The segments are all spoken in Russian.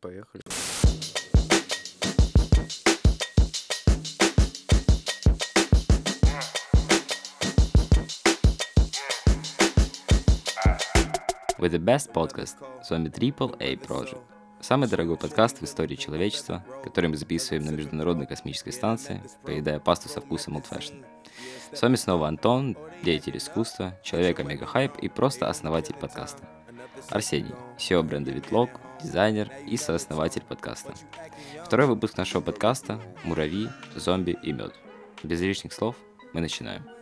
Поехали. With the best podcast. С вами Triple A Project. Самый дорогой подкаст в истории человечества, который мы записываем на Международной космической станции, поедая пасту со вкусом Old Fashion. С вами снова Антон, деятель искусства, человек Омега Хайп и просто основатель подкаста. Арсений, SEO бренда Витлог, дизайнер и сооснователь подкаста. Второй выпуск нашего подкаста «Муравьи, зомби и мед». Без лишних слов мы начинаем.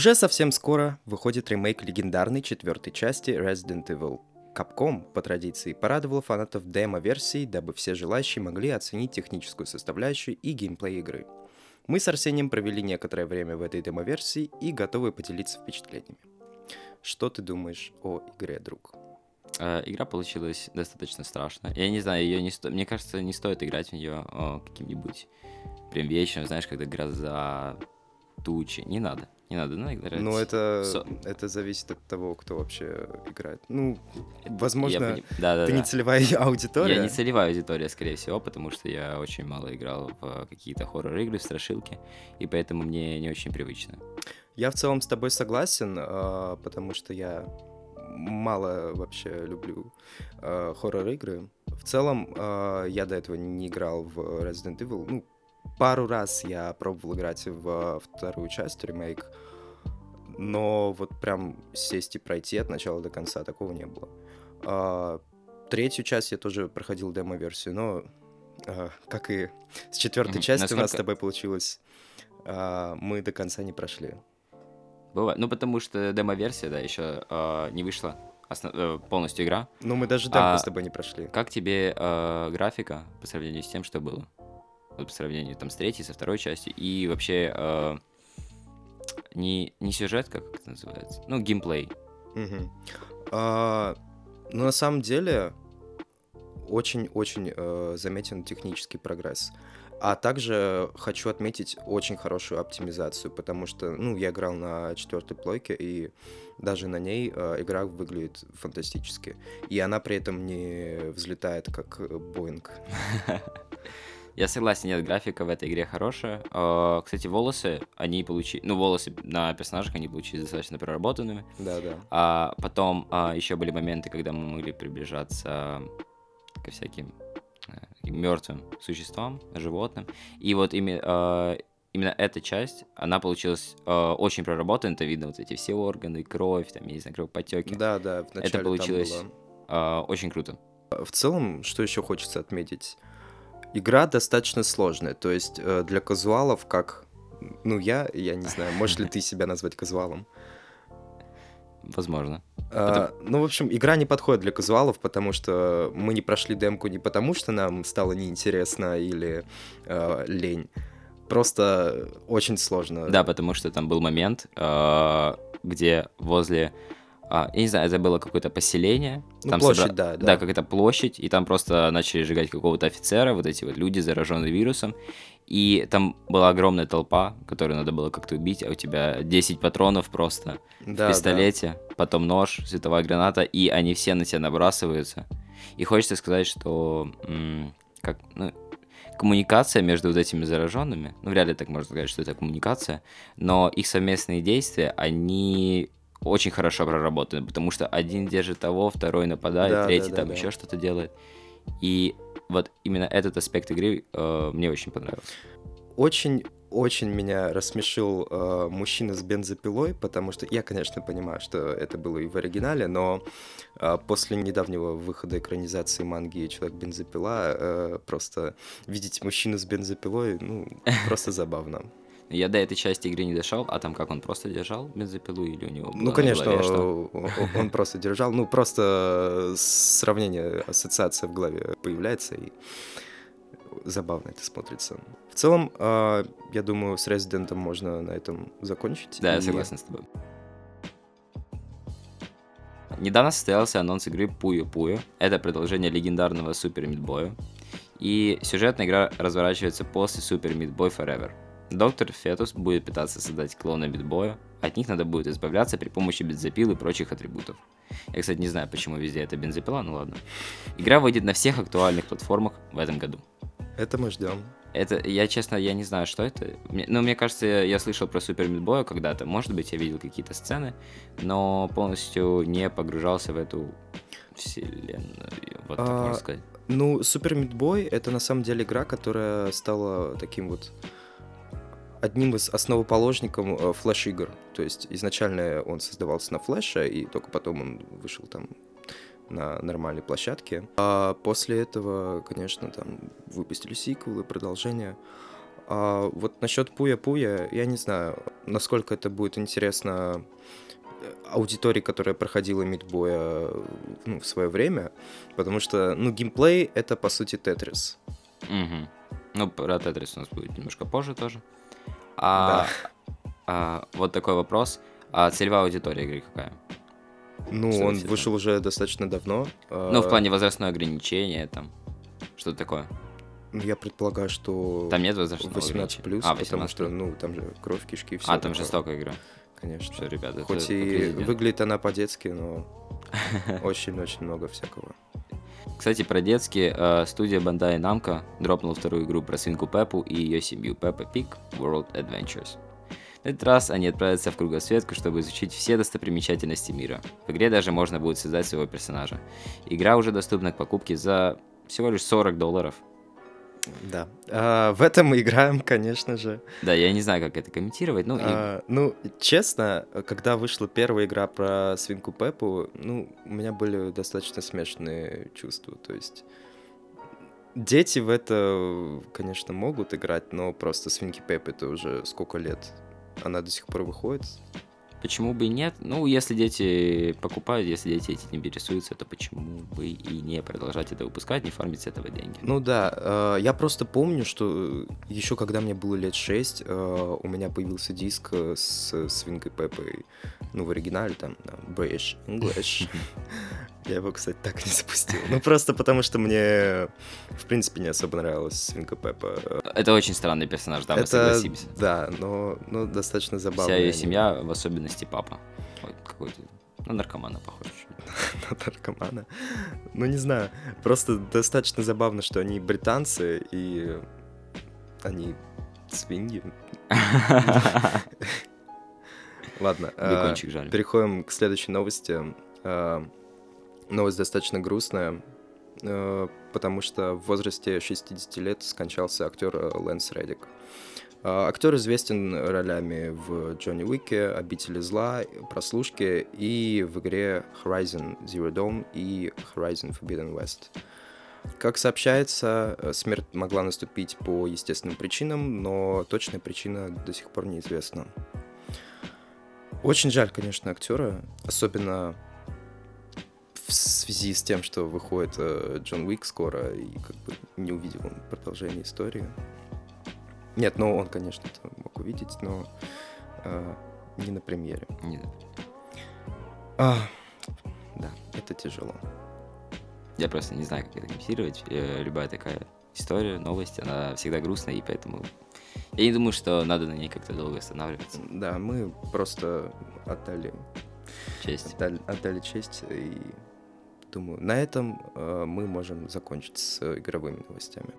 Уже совсем скоро выходит ремейк легендарной четвертой части Resident Evil. Capcom, по традиции, порадовал фанатов демо-версией, дабы все желающие могли оценить техническую составляющую и геймплей игры. Мы с Арсением провели некоторое время в этой демо-версии и готовы поделиться впечатлениями. Что ты думаешь о игре, друг? Э, игра получилась достаточно страшно. Я не знаю, ее не сто... мне кажется, не стоит играть в нее о, каким-нибудь прям вечером, знаешь, когда гроза, тучи. Не надо. Не надо, ну, играть. Ну, это, Со- это зависит от того, кто вообще играет. Ну, возможно, Я да, да, ты да. не целевая аудитория. Я не целевая аудитория, скорее всего, потому что я очень мало играл в какие-то хоррор-игры, в страшилки, и поэтому мне не очень привычно. Я в целом с тобой согласен, а, потому что я мало вообще люблю а, хоррор-игры. В целом, а, я до этого не играл в Resident Evil. Ну, пару раз я пробовал играть в вторую часть, ремейк, но вот прям сесть и пройти от начала до конца такого не было. А, Третью часть я тоже проходил демо-версию, но а, как и с четвертой Мгм. частью у нас с Насколько- тобой получилось, а, мы до конца не прошли. Бывает. Ну, потому что демо-версия, да, еще не вышла осно- э, полностью игра. Ну, мы даже демку А, с тобой не прошли. Как тебе э, графика по сравнению с тем, что было? По сравнению там с третьей, со второй частью, и вообще э, не, не сюжет, как это называется, ну, геймплей. Мгм. А, ну, на самом деле, очень-очень э, заметен технический прогресс. А также хочу отметить очень хорошую оптимизацию, потому что, ну, я играл на четвертой плойке, и даже на ней э, игра выглядит фантастически. И она при этом не взлетает, как Боинг. Я согласен, нет, графика в этой игре хорошая. Э, Кстати, волосы, они получили... Ну, волосы на персонажах, они получились достаточно проработанными. Да-да. А потом еще были моменты, когда мы могли приближаться ко всяким мертвым существам, животным. И вот ими- э, именно эта часть, она получилась э, очень проработана. Это видно, вот эти все органы, кровь, там, я не знаю, кровоподтеки. Да-да, вначале там получилось было. Э, очень круто. В целом, что еще хочется отметить? Игра достаточно сложная, то есть э, для казуалов, как... Ну, я, я не знаю, можешь ли ты себя назвать казуалом? Возможно. А, ну, в общем, игра не подходит для казуалов, потому что мы не прошли демку не потому, что нам стало неинтересно или э, лень. Просто очень сложно. Да, потому что там был момент, э, где возле... а, я не знаю, это было какое-то поселение. Ну, там площадь, собра- да, да. Да, какая-то площадь, и там просто начали сжигать какого-то офицера, вот эти вот люди, зараженные вирусом. И там была огромная толпа, которую надо было как-то убить, а у тебя 10 патронов просто Да, в пистолете, потом нож, световая граната, и они все на тебя набрасываются. И хочется сказать, что как, ну, коммуникация между вот этими зараженными, ну, вряд ли так можно сказать, что это коммуникация, но их совместные действия, они очень хорошо проработаны, потому что один держит того, второй нападает, Да, да, третий да, там да. еще что-то делает. И вот именно этот аспект игры э, мне очень понравился. Очень очень меня рассмешил э, мужчина с бензопилой, потому что я, конечно, понимаю, что это было и в оригинале, но э, после недавнего выхода экранизации манги Человек-бензопила э, просто видеть мужчину с бензопилой, ну, просто забавно. Я до этой части игры не дошел, а там как он просто держал бензопилу или у него Ну, на конечно, голове что? он просто держал. Ну, просто сравнение, ассоциация в голове появляется, и забавно это смотрится. В целом, а, я думаю, с Резидентом можно на этом закончить. Да, я согласен с тобой. недавно состоялся анонс игры Пуyo Пуyo. Это продолжение легендарного Супер Мидбоя. И сюжетная игра разворачивается после Супер Мидбой Forever. Доктор Фетус будет пытаться создать клона Мидбоя. От них надо будет избавляться при помощи бензопил и прочих атрибутов. Я, кстати, не знаю, почему везде это бензопила, ну ладно. Игра выйдет на всех актуальных платформах в этом году. Это мы ждем. Это, я честно, я не знаю, что это. Мне, ну, мне кажется, я, слышал про Супер Мидбоя когда-то. Может быть, я видел какие-то сцены, но полностью не погружался в эту вселенную. Вот так А, можно сказать. Ну, Супер Мидбой это на самом деле игра, которая стала таким вот одним из основоположников э, флеш-игр. То есть изначально он создавался на флеше, и только потом он вышел там на нормальной площадке. А после этого, конечно, там выпустили сиквелы, продолжение. А вот насчет Пуя-Пуя, я не знаю, насколько это будет интересно э, аудитории, которая проходила Мидбоя ну, в свое время, потому что, ну, геймплей — это, по сути, Тетрис. Мгм. Ну, про Тетрис у нас будет немножко позже тоже. А, а, вот такой вопрос. А целевая аудитория игры какая? Ну, Что он это? вышел уже достаточно давно. Ну, в А, плане возрастное ограничение там. Что такое? ну, Я предполагаю, что Там нет возрастного 18 ограничения? плюс, А, потому 18 что, ну, там же кровь, кишки все. А, там жестокая игра. Конечно. Что, ребята, Хоть и выглядит она по-детски, но очень-очень много всякого. Кстати, про детские, э, студия Bandai Namco дропнула вторую игру про свинку Пеппу и ее семью Peppa Pig World Adventures. На этот раз они отправятся в кругосветку, чтобы изучить все достопримечательности мира. В игре даже можно будет создать своего персонажа. Игра уже доступна к покупке за всего лишь 40 долларов. Да. А, в этом мы играем, конечно же. Да, я не знаю, как это комментировать, ну, и- А, ну, честно, когда вышла первая игра про свинку Пеппу, ну, у меня были достаточно смешанные чувства. То есть дети в это, конечно, могут играть, но просто свинки Пеппы это уже сколько лет? Она до сих пор выходит. Почему бы и нет? Ну, если дети покупают, если дети этим интересуются, то почему бы и не продолжать это выпускать, не фармить с этого деньги? Ну да, э, я просто помню, что еще когда мне было лет 6, у меня появился диск э, с свинкой Пеппой, ну, в оригинале, там, British English. Я его, кстати, так и не запустил. Ну, просто потому что мне, в принципе, не особо нравилась свинка Пеппа. Э, Это очень странный персонаж, да, мы согласимся. да, но, но достаточно забавно. Вся ее семья, в особенности папа. Ой, какой-то, ну, наркомана похож. на наркомана. Ну, не знаю, просто достаточно забавно, что они британцы, и они свиньи. Ладно, э, переходим к следующей новости. Э, Новость достаточно грустная, э, потому что в возрасте 60 лет скончался актер э, Лэнс Реддик. Э, Актер известен ролями в Джонни Уике, Обители зла, Прослушке и в игре Horizon Zero Dawn и Horizon Forbidden West. Как сообщается, э, смерть могла наступить по естественным причинам, но точная причина до сих пор неизвестна. Очень жаль, конечно, актера, особенно в связи с тем, что выходит э, Джон Уик скоро, и как бы не увидел он продолжение истории. Нет, ну он, конечно, это мог увидеть, но э, не на премьере. Не- А, да, это тяжело. Я просто не знаю, как это комментировать. Э, Любая такая история, новость, она всегда грустная, и поэтому я не думаю, что надо на ней как-то долго останавливаться. Да, мы просто отдали, Честь. отдали, отдали честь, и думаю, на этом э, мы можем закончить с игровыми новостями.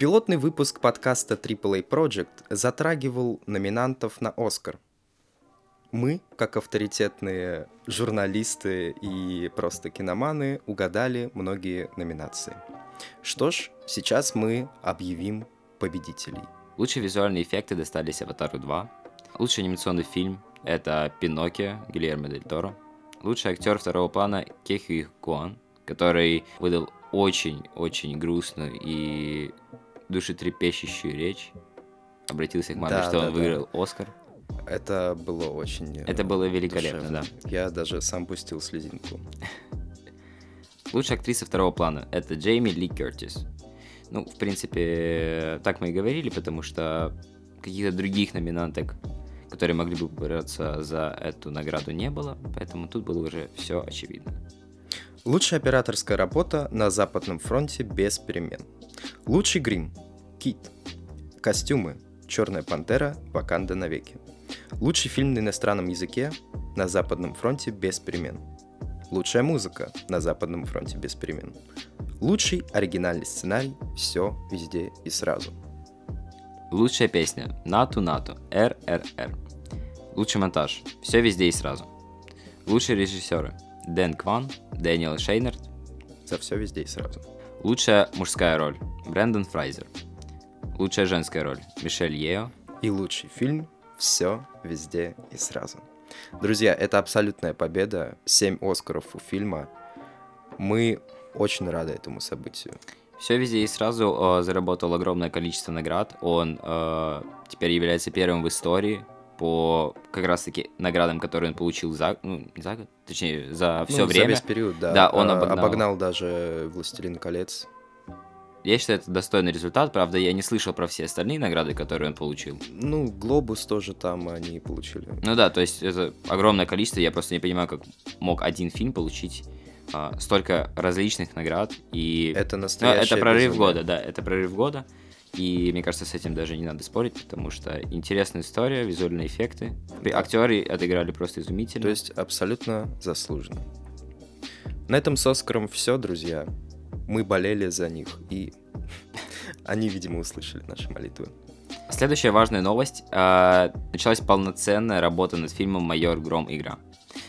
Пилотный выпуск подкаста AAA Project затрагивал номинантов на Оскар. Мы, как авторитетные журналисты и просто киноманы, угадали многие номинации. Что ж, сейчас мы объявим победителей. Лучшие визуальные эффекты достались Аватару 2. Лучший анимационный фильм — это Пиноккио Гильермо Дель Торо. Лучший актер второго плана Кехи Куан, который выдал очень-очень грустную и душетрепещущую речь. Обратился к маме, Да, что да, он да. выиграл Оскар. Это было очень... э, Это было великолепно, да. душевно. Я даже сам пустил слезинку. Лучшая актриса второго плана — это Джейми Ли Кертис. Ну, в принципе, так мы и говорили, потому что каких-то других номинанток, которые могли бы бороться за эту награду, не было, поэтому тут было уже все очевидно. Лучшая операторская работа на Западном фронте без перемен. Лучший грим – Кит. Костюмы – Черная пантера, Ваканда навеки. Лучший фильм на иностранном языке на Западном фронте без перемен. Лучшая музыка на Западном фронте без перемен. Лучший оригинальный сценарий «Все, везде и сразу». Лучшая песня «Нату Нату» РРР. Лучший монтаж «Все везде и сразу». Лучшие режиссеры Дэн Кван, Дэниел Шейнард. За все везде и сразу. Лучшая мужская роль Брэндон Фрайзер. Лучшая женская роль Мишель Ео. И лучший фильм «Все, везде и сразу». Друзья, это абсолютная победа. Семь Оскаров у фильма. Мы очень рады этому событию. Все везде и сразу э, заработал огромное количество наград. Он э, теперь является первым в истории по как раз-таки наградам, которые он получил за, ну, не за год, точнее, за все ну, время. За весь период, да. Да, он обогнал. обогнал даже «Властелин колец». Я считаю, это достойный результат. Правда, я не слышал про все остальные награды, которые он получил. Ну, «Глобус» тоже там они получили. Ну да, то есть это огромное количество. Я просто не понимаю, как мог один фильм получить а, столько различных наград. И Это Ну, настоящее это прорыв безумие. года, да, это прорыв года. И мне кажется, с этим даже не надо спорить, потому что интересная история, визуальные эффекты. Актеры отыграли просто изумительно. То есть абсолютно заслуженно. На этом с Оскаром все, друзья. Мы болели за них, и они, видимо, услышали наши молитвы. Следующая важная новость. А, началась полноценная работа над фильмом «Майор Гром. Игра».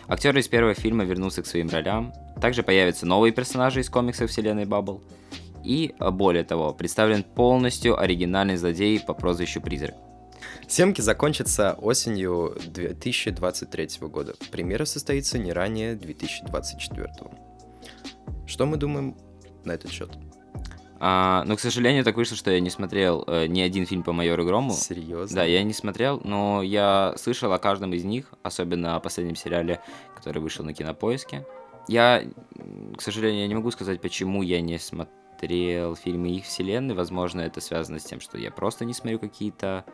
Актеры из первого фильма вернутся к своим ролям. Также появятся новые персонажи из комиксов вселенной Баббл. И, а, более того, представлен полностью оригинальный злодей по прозвищу Призрак. Съемки закончатся осенью 2023 года. Премьера состоится не ранее 2024. Что мы думаем на этот счет? А, но, к сожалению, так вышло, что я не смотрел э, ни один фильм по Майору Грому. Серьезно? Да, я не смотрел, но я слышал о каждом из них, особенно о последнем сериале, который вышел на Кинопоиске. Я, к сожалению, я не могу сказать, почему я не смотрел фильмы их вселенной. Возможно, это связано с тем, что я просто не смотрю какие-то...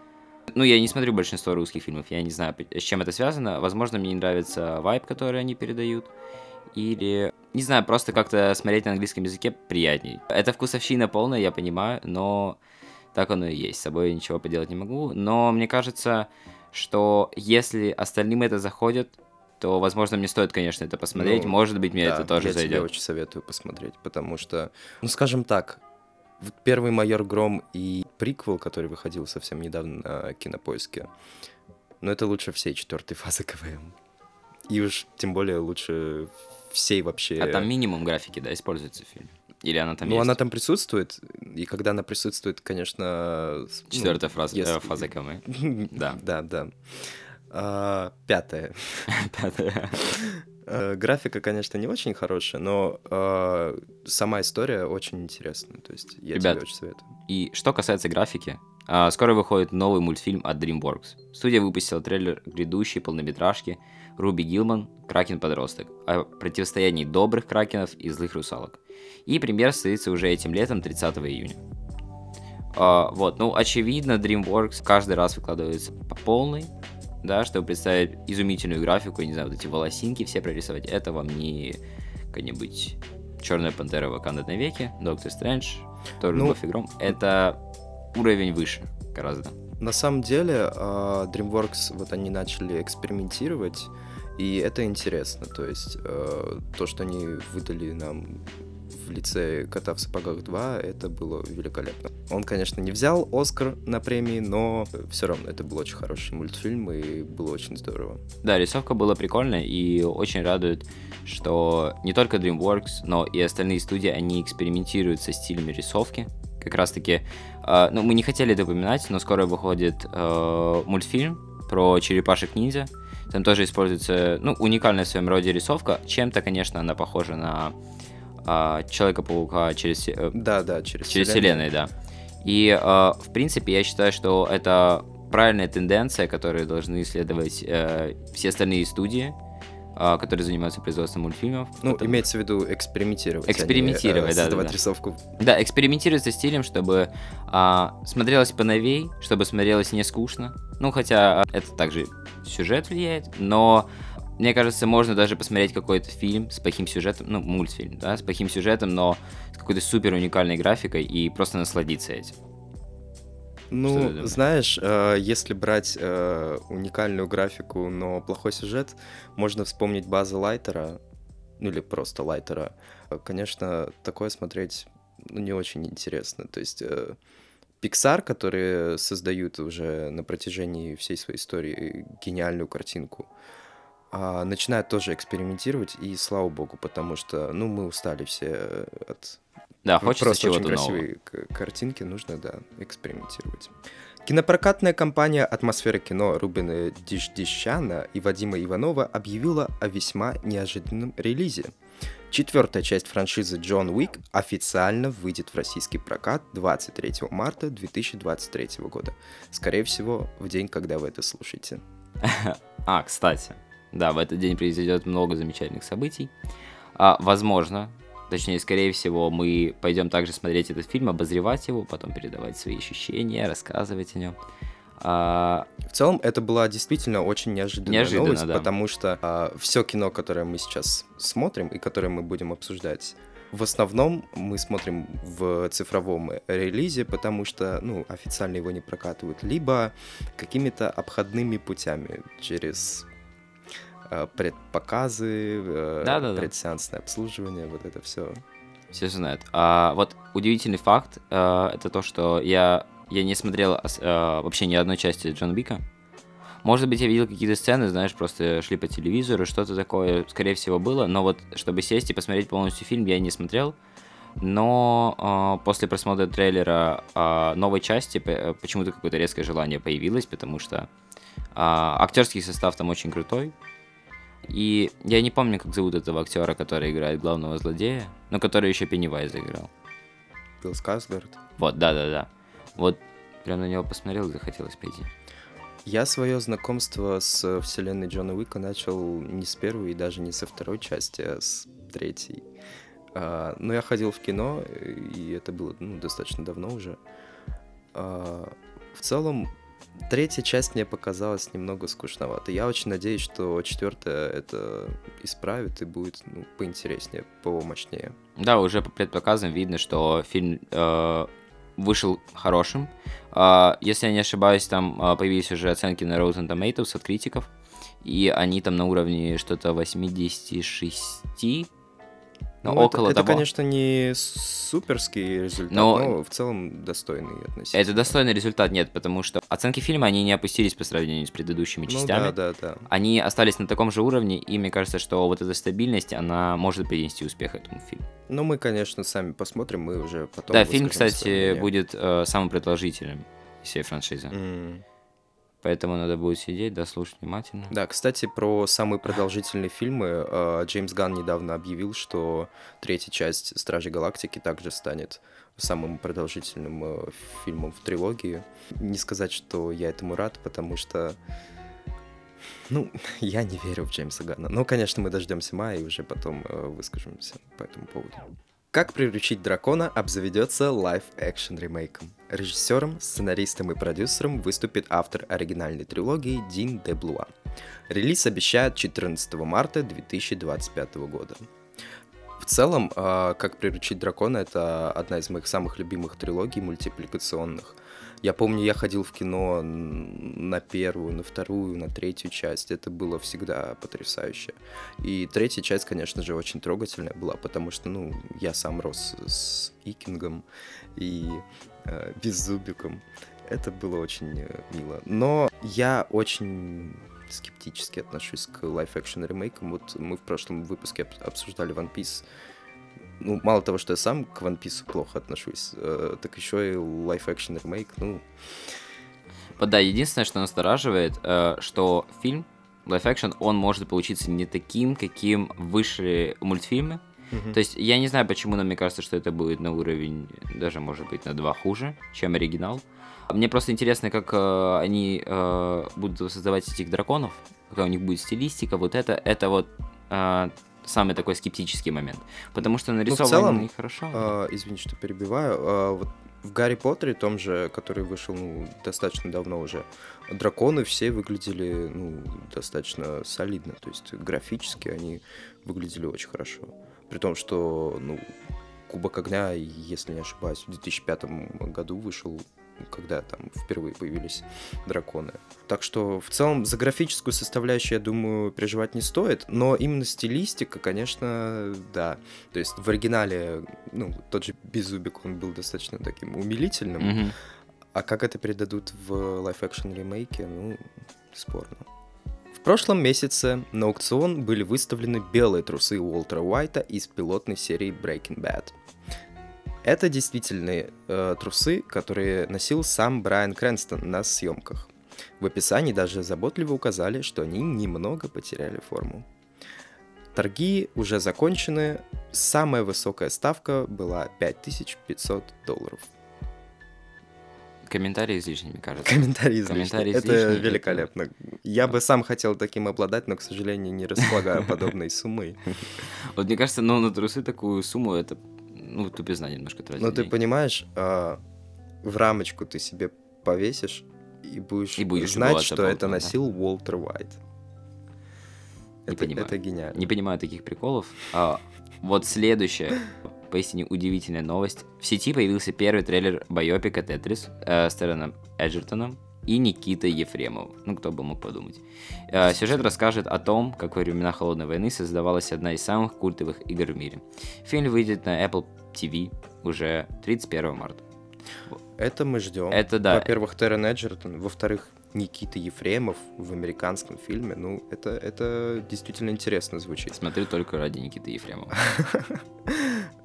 Ну, я не смотрю большинство русских фильмов, я не знаю, с чем это связано. Возможно, мне не нравится вайб, который они передают. Или, не знаю, просто как-то смотреть на английском языке приятней. Это вкусовщина полная, я понимаю, но так оно и есть. С собой ничего поделать не могу. Но мне кажется, что если остальным это заходит, то, возможно, мне стоит, конечно, это посмотреть. Ну, Может быть, мне Да, это тоже я тебе зайдет. очень советую посмотреть, потому что, ну, скажем так, первый «Майор Гром» и приквел, который выходил совсем недавно на Кинопоиске, ну, это лучше всей четвертой фазы КВМ. И уж тем более лучше всей вообще... А там минимум графики, да, используется в фильме? Или она там ну, есть? она там присутствует, и когда она присутствует, конечно... с- ну, Четвертая фраза, э, если- фаза КМ. Да. Да, да. А, Пятое. Пятая. Э, Графика, конечно, не очень хорошая, но э, сама история очень интересная. То есть я Ребят, тебе очень советую. И что касается графики, а, скоро выходит новый мультфильм от DreamWorks. Студия выпустила трейлер грядущей полнометражки Руби Гилман «Кракен-подросток» о противостоянии добрых кракенов и злых русалок. И премьера состоится уже этим летом, 30 июня. А, вот, ну, очевидно, DreamWorks каждый раз выкладывается по полной, да, чтобы представить изумительную графику, я не знаю, вот эти волосинки все прорисовать. Это вам не какая-нибудь Черная пантера Ваканда навеки, Доктор Стрэндж, Тор, Ну, Любовь и Гром. Это уровень выше гораздо. На самом деле, э, DreamWorks, вот они начали экспериментировать, и это интересно. То есть э, то, что они выдали нам в лице «Кота в сапогах 2», это было великолепно. Он, конечно, не взял Оскар на премии, но все равно это был очень хороший мультфильм, и было очень здорово. Да, рисовка была прикольная и очень радует, что не только DreamWorks, но и остальные студии, они экспериментируют со стилями рисовки. Как раз таки, э, ну, мы не хотели это упоминать, но скоро выходит э, мультфильм про черепашек-ниндзя. Там тоже используется, ну, уникальная в своем роде рисовка. Чем-то, конечно, она похожа на э, Человека-паука через, э, Да, да, через, через вселенной, да. И, э, в принципе, я считаю, что это правильная тенденция, которую должны исследовать э, все остальные студии. а, которые занимаются производством мультфильмов. Ну, Потому- имеется в виду экспериментировать. а не, Экспериментировать, э, да, да, да. рисовку. Да, экспериментировать со стилем, чтобы а, смотрелось поновей, чтобы смотрелось не скучно. Ну, хотя а, это также сюжет влияет, но мне кажется, можно даже посмотреть какой-то фильм с плохим сюжетом, ну, мультфильм, да, с плохим сюжетом, но с какой-то супер уникальной графикой и просто насладиться этим. Ну, знаешь, э, если брать э, уникальную графику, но плохой сюжет, можно вспомнить База Лайтера, ну или просто Лайтера. Э, Конечно, такое смотреть ну, не очень интересно. То есть э, Pixar, которые создают уже на протяжении всей своей истории гениальную картинку, а, начинают тоже экспериментировать, и слава богу, потому что, ну, мы устали все от Да, ну, хочется Просто очень чего-то нового. красивые к- картинки, нужно, да, экспериментировать. Кинопрокатная компания «Атмосфера кино» Рубина Дишдищана и Вадима Иванова объявила о весьма неожиданном релизе. Четвертая часть франшизы «Джон Уик» официально выйдет в российский прокат 23 марта 2023 года. Скорее всего, в день, когда вы это слушаете. А, кстати, да, в этот день произойдет много замечательных событий. А, возможно, точнее, скорее всего, мы пойдем также смотреть этот фильм, обозревать его, потом передавать свои ощущения, рассказывать о нем. А, В целом, это была действительно очень неожиданная Неожиданно, новость, да. потому что все кино, которое мы сейчас смотрим и которое мы будем обсуждать, в основном мы смотрим в цифровом релизе, потому что, ну, официально его не прокатывают, либо какими-то обходными путями через э, предпоказы, э, Да-да-да. предсеансное обслуживание, вот это все. все знают. А вот удивительный факт, э, это то, что я, я не смотрел э, вообще ни одной части Джон Бика. Может быть, я видел какие-то сцены, знаешь, просто шли по телевизору, что-то такое, скорее всего, было. Но вот, чтобы сесть и посмотреть полностью фильм, я не смотрел. Но э, после просмотра трейлера э, новой части почему-то какое-то резкое желание появилось, потому что э, актерский состав там очень крутой. И я не помню, как зовут этого актера, который играет главного злодея, но который еще Пеннивайз играл. Билл Скарсгард. Вот, да-да-да. Вот прям на него посмотрел и захотелось пойти. Я свое знакомство с вселенной Джона Уика начал не с первой и даже не со второй части, а с третьей. А, но я ходил в кино, и это было ну, достаточно давно уже. А, в целом, третья часть мне показалась немного скучновато. Я очень надеюсь, что четвертая это исправит и будет ну, поинтереснее, помощнее. Да, уже по предпоказам видно, что фильм э, вышел хорошим. А, если я не ошибаюсь, там а, появились уже оценки на Rotten Tomatoes от критиков. И они там на уровне что-то 86. Ну, Ну, около это, это, того. конечно, не суперский результат, Но- но, в целом достойный относительно. Это достойный результат, нет, потому что оценки фильма, они не опустились по сравнению с предыдущими Ну частями. да, да, да. Они остались на таком же уровне, и мне кажется, что вот эта стабильность, она может принести успех этому фильму. Ну, мы, конечно, сами посмотрим, мы уже потом... да, фильм, кстати, будет э, самым продолжительным из всей франшизы. М. Поэтому надо будет сидеть, да, слушать внимательно. Да, кстати, про самые продолжительные фильмы. э, Джеймс Ганн недавно объявил, что третья часть Стражей Галактики также станет самым продолжительным э, фильмом в трилогии. Не сказать, что я этому рад, потому что... Ну, я не верю в Джеймса Ганна. Но, конечно, мы дождемся мая и уже потом э, выскажемся по этому поводу. Как приручить дракона обзаведется live-action ремейком. Режиссером, сценаристом и продюсером выступит автор оригинальной трилогии Дин де Блуа. Релиз обещают 14 марта 2025 года. В целом, э, «Как приручить дракона» — это одна из моих самых любимых трилогий мультипликационных. Я помню, я ходил в кино на первую, на вторую, на третью часть. Это было всегда потрясающе. И третья часть, конечно же, очень трогательная была, потому что, ну, я сам рос с Иккингом и э, Беззубиком. Это было очень э, мило. Но я очень скептически отношусь к live-action ремейкам. Вот мы в прошлом выпуске об- обсуждали One Piece. Ну, мало того, что я сам к One Piece плохо отношусь, э, так еще и live-action ремейк, ну, да, единственное, что настораживает, э, что фильм, action, он может получиться не таким, каким вышли мультфильмы. Мгм. То есть я не знаю, почему, но мне кажется, что это будет на уровень, даже может быть на два хуже, чем оригинал. Мне просто интересно, как э, они э, будут создавать этих драконов, какая у них будет стилистика, вот это, это вот э, самый такой скептический момент. Потому что нарисовано целом, и хорошо. А, извини, что перебиваю. А, вот в Гарри Поттере, том же, который вышел ну, достаточно давно уже, драконы все выглядели ну, достаточно солидно. То есть графически они выглядели очень хорошо. При том, что ну, Кубок огня, если не ошибаюсь, в 2005 году вышел, когда там впервые появились драконы. Так что в целом за графическую составляющую, я думаю, переживать не стоит, но именно стилистика, конечно, да. То есть в оригинале, ну, тот же Беззубик, он был достаточно таким умилительным, Мгм. а как это передадут в live-action ремейке, ну, спорно. В прошлом месяце на аукцион были выставлены белые трусы Уолтера Уайта из пилотной серии Breaking Bad. Это действительные э, трусы, которые носил сам Брайан Крэнстон на съемках. В описании даже заботливо указали, что они немного потеряли форму. Торги уже закончены. Самая высокая ставка была 5500 долларов. Комментарии излишни, мне кажется. Комментарий излишний. Комментарий Это излишний, великолепно. Я бы сам хотел таким обладать, но, к сожалению, не располагаю подобной суммой. Вот мне кажется, ну, на трусы такую сумму, это, ну, тупизна немножко тратить. Но ты денег. понимаешь, а, в рамочку ты себе повесишь и будешь, И будешь знать, что это Болтом, да. носил Уолтер Уайт. Не Это, понимаю. это гениально. Не понимаю таких приколов. А, вот следующая, поистине удивительная новость. В сети появился первый трейлер байопика «Тетрис» э, с Тереном Эджертоном и Никитой Ефремовым. Ну, кто бы мог подумать. Э, сюжет расскажет о том, как во времена Холодной войны создавалась одна из самых культовых игр в мире. Фильм выйдет на Apple TV уже 31 марта. Это мы ждем. Это да. Во-первых, Террен Эджертон. Во-вторых, Никита Ефремов в американском фильме. Ну, это, это действительно интересно звучит. Смотрю только ради Никиты Ефремова.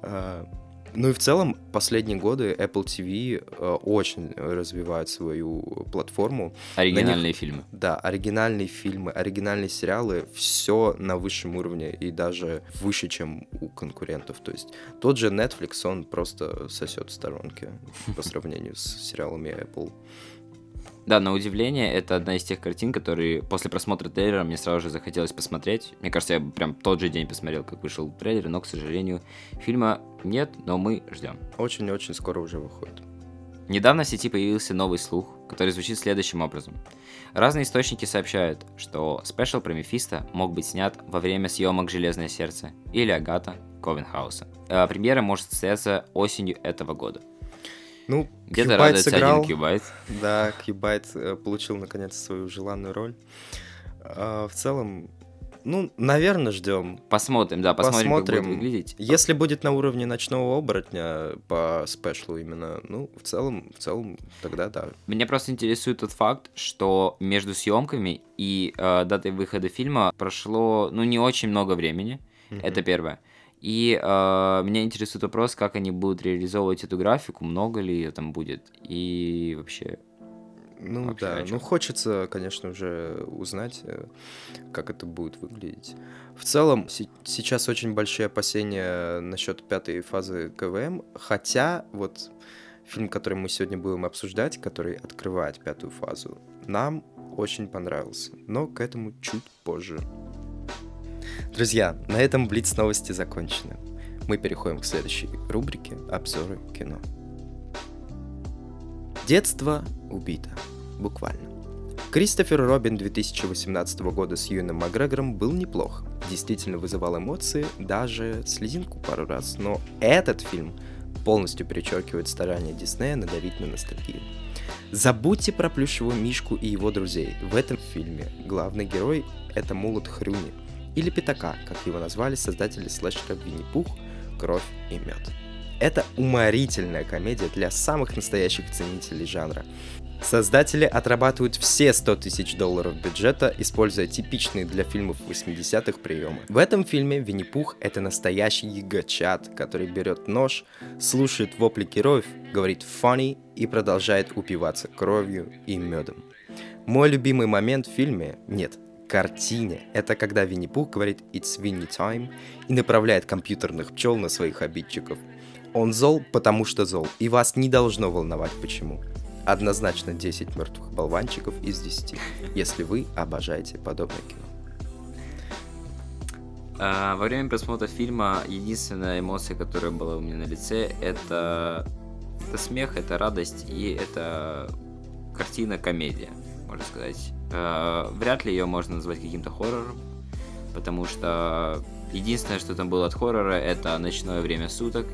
Ну и в целом, последние годы Apple TV э, очень развивает свою платформу. Оригинальные фильмы. Да, оригинальные фильмы, оригинальные сериалы, все на высшем уровне и даже выше, чем у конкурентов. То есть тот же Netflix, он просто сосет в сторонке по сравнению с сериалами Apple. Да, на удивление, это одна из тех картин, которые после просмотра трейлера мне сразу же захотелось посмотреть. Мне кажется, я прям тот же день посмотрел, как вышел трейлер, но, к сожалению, фильма нет, но мы ждем. Очень-очень скоро уже выходит. Недавно в сети появился новый слух, который звучит следующим образом. Разные источники сообщают, что special про Мефисто мог быть снят во время съемок «Железное сердце» или «Агата: Ковен Хаоса». А премьера может состояться осенью этого года. Ну, Где-то Кьюбайт сыграл. один кьюбайт. Да, Кьюбайт э, получил наконец свою желанную роль. А, в целом, ну, наверное, ждем. Посмотрим, да, посмотрим, как Посмотрим. будет выглядеть. Если будет на уровне ночного оборотня по спешлу именно, ну, в целом, в целом, тогда да. Меня просто интересует тот факт, что между съемками и э, датой выхода фильма прошло, ну, не очень много времени. Это первое. И э, меня интересует вопрос, как они будут реализовывать эту графику, много ли ее там будет, и вообще... Ну Вообще да, ну хочется, конечно, уже узнать, э, как это будет выглядеть. В целом, се- сейчас очень большие опасения насчет пятой фазы КВМ, хотя вот фильм, который мы сегодня будем обсуждать, который открывает пятую фазу, нам очень понравился, но к этому чуть позже. Друзья, на этом Блиц новости закончены. Мы переходим к следующей рубрике «Обзоры кино». Детство убито. Буквально. Кристофер Робин 2018 года с Юэном Макгрегором был неплох. Действительно вызывал эмоции, даже слезинку пару раз. Но этот фильм полностью перечеркивает старания Диснея надавить на ностальгию. Забудьте про плюшевого Мишку и его друзей. В этом фильме главный герой — это Молот Хрюни, или Пятака, как его назвали создатели слэшера Винни-Пух, Кровь и Мед. Это уморительная комедия для самых настоящих ценителей жанра. Создатели отрабатывают все 100 тысяч долларов бюджета, используя типичные для фильмов 80-х приемы. В этом фильме Винни-Пух — это настоящий гигачат, который берет нож, слушает вопли героев, говорит «funny» и продолжает упиваться кровью и медом. Мой любимый момент в фильме, нет, картине. Это когда Винни-Пух говорит «It's Winnie time» и направляет компьютерных пчел на своих обидчиков. Он зол, потому что зол, и вас не должно волновать почему. Однозначно 10 мертвых болванчиков из 10, если вы обожаете подобное кино. А, во время просмотра фильма единственная эмоция, которая была у меня на лице, это, это смех, это радость и это картина-комедия, можно сказать. А, вряд ли ее можно назвать каким-то хоррором, потому что единственное, что там было от хоррора, это ночное время суток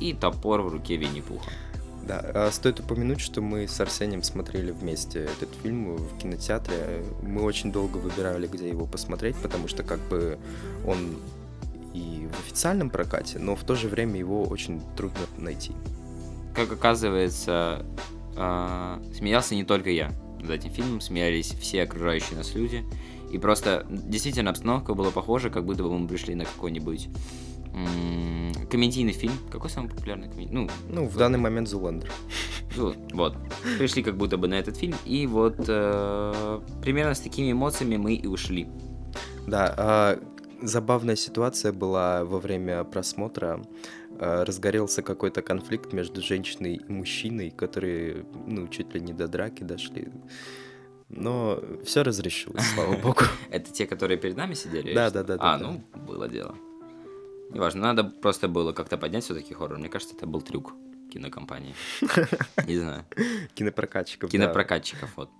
и топор в руке Винни-Пуха. Да, а стоит упомянуть, что мы с Арсением смотрели вместе этот фильм в кинотеатре. Мы очень долго выбирали, где его посмотреть, потому что как бы он и в официальном прокате, но в то же время его очень трудно найти. Как оказывается, э, смеялся не только я над этим фильмом, смеялись все окружающие нас люди. И просто действительно обстановка была похожа, как будто бы мы пришли на какой-нибудь комедийный фильм. Какой самый популярный комедийный? Ну, ну в данный момент Зуландер. Вот. Пришли как будто бы на этот фильм, и вот э, примерно с такими эмоциями мы и ушли. Да, э, забавная ситуация была во время просмотра. Э, разгорелся какой-то конфликт между женщиной и мужчиной, которые, ну, чуть ли не до драки дошли. Но все разрешилось, слава богу. Это те, которые перед нами сидели? Да, да, да. А, ну, было дело. Неважно, надо просто было как-то поднять все-таки хоррор. Мне кажется, это был трюк кинокомпании. Не знаю. Кинопрокатчиков. Кинопрокатчиков, вот.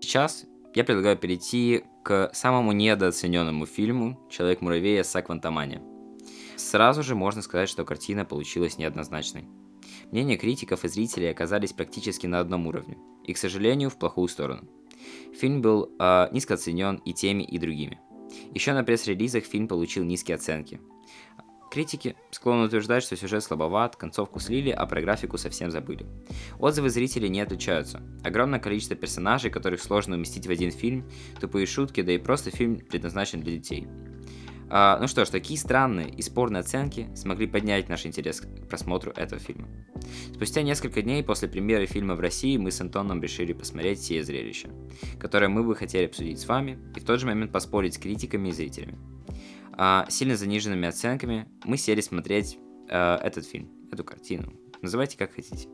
Сейчас я предлагаю перейти к самому недооцененному фильму «Человек-муравей» Эсса Квантамани. Сразу же можно сказать, что картина получилась неоднозначной. Мнения критиков и зрителей оказались практически на одном уровне, и, к сожалению, в плохую сторону. Фильм был э, низко оценен и теми, и другими. Еще на пресс-релизах фильм получил низкие оценки. Критики склонны утверждать, что сюжет слабоват, концовку слили, а про графику совсем забыли. Отзывы зрителей не отличаются. Огромное количество персонажей, которых сложно уместить в один фильм, тупые шутки, да и просто фильм предназначен для детей. А, ну что ж, такие странные и спорные оценки смогли поднять наш интерес к просмотру этого фильма. Спустя несколько дней после премьеры фильма в России мы с Антоном решили посмотреть все зрелища, которые мы бы хотели обсудить с вами и в тот же момент поспорить с критиками и зрителями. А, сильно заниженными оценками мы сели смотреть а, этот фильм, эту картину. Называйте как хотите.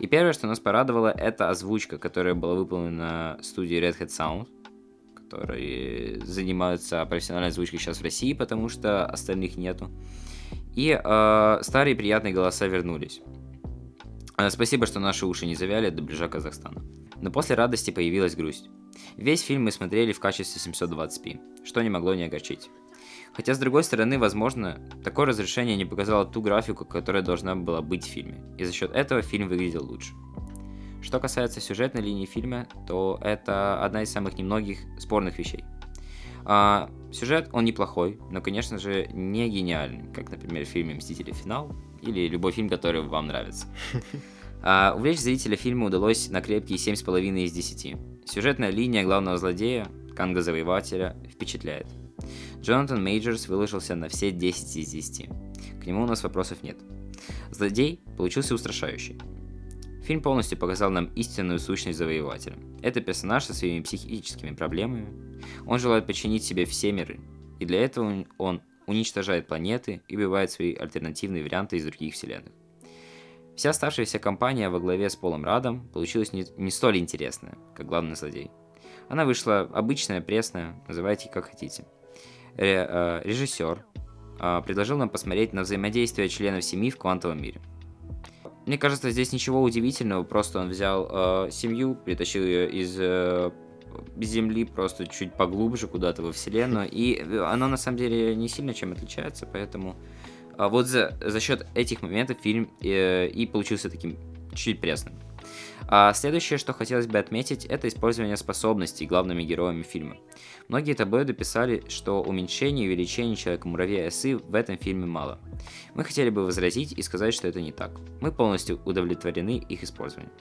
И первое, что нас порадовало, это озвучка, которая была выполнена студией Red Hat Sound – которые занимаются профессиональной озвучкой сейчас в России, потому что остальных нету. И э, старые приятные голоса вернулись. Э, спасибо, что наши уши не завяли до ближа Казахстана. Но после радости появилась грусть. Весь фильм мы смотрели в качестве 720p, что не могло не огорчить. Хотя, с другой стороны, возможно, такое разрешение не показало ту графику, которая должна была быть в фильме, и за счет этого фильм выглядел лучше. Что касается сюжетной линии фильма, то это одна из самых немногих спорных вещей. А, сюжет, он неплохой, но, конечно же, не гениальный, как, например, в фильме «Мстители. Финал» или любой фильм, который вам нравится. А, увлечь зрителя фильма удалось на крепкие 7,5 из 10. Сюжетная линия главного злодея, Канга-завоевателя, впечатляет. Джонатан Мейджерс выложился на все 10 из 10. К нему у нас вопросов нет. Злодей получился устрашающий. Фильм полностью показал нам истинную сущность завоевателя. Это персонаж со своими психическими проблемами. Он желает подчинить себе все миры, и для этого он уничтожает планеты и убивает свои альтернативные варианты из других вселенных. Вся оставшаяся компания во главе с Полом Радом получилась не, не столь интересная, как главный злодей. Она вышла обычная, пресная, называйте как хотите. Ре, э, режиссер э, предложил нам посмотреть на взаимодействие членов семьи в квантовом мире – мне кажется, здесь ничего удивительного, просто он взял э, семью, притащил ее из э, Земли просто чуть поглубже куда-то во Вселенную, и она на самом деле не сильно чем отличается, поэтому э, вот за, за счет этих моментов фильм э, и получился таким чуть пресным. А следующее, что хотелось бы отметить, это использование способностей главными героями фильма. Многие таблоиды писали, что уменьшение и увеличение Человека-муравья Эсы в этом фильме мало. Мы хотели бы возразить и сказать, что это не так. Мы полностью удовлетворены их использованием.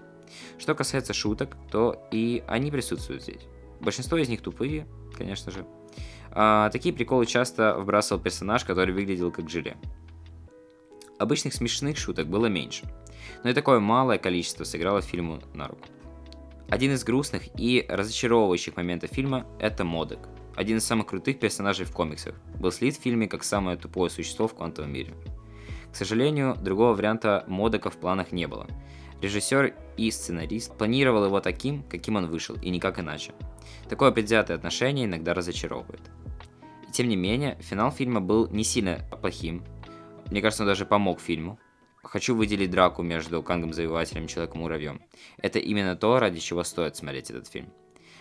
Что касается шуток, то и они присутствуют здесь. Большинство из них тупые, конечно же. А, такие приколы часто вбрасывал персонаж, который выглядел как желе. Обычных смешных шуток было меньше, но и такое малое количество сыграло фильму на руку. Один из грустных и разочаровывающих моментов фильма — это Модок. Один из самых крутых персонажей в комиксах. Был слит в фильме как самое тупое существо в квантовом мире. К сожалению, другого варианта Модока в планах не было. Режиссер и сценарист планировал его таким, каким он вышел, и никак иначе. Такое предвзятое отношение иногда разочаровывает. И тем не менее, финал фильма был не сильно плохим. Мне кажется, он даже помог фильму. Хочу выделить драку между Кангом Завоевателем и Человеком-муравьем. Это именно то, ради чего стоит смотреть этот фильм.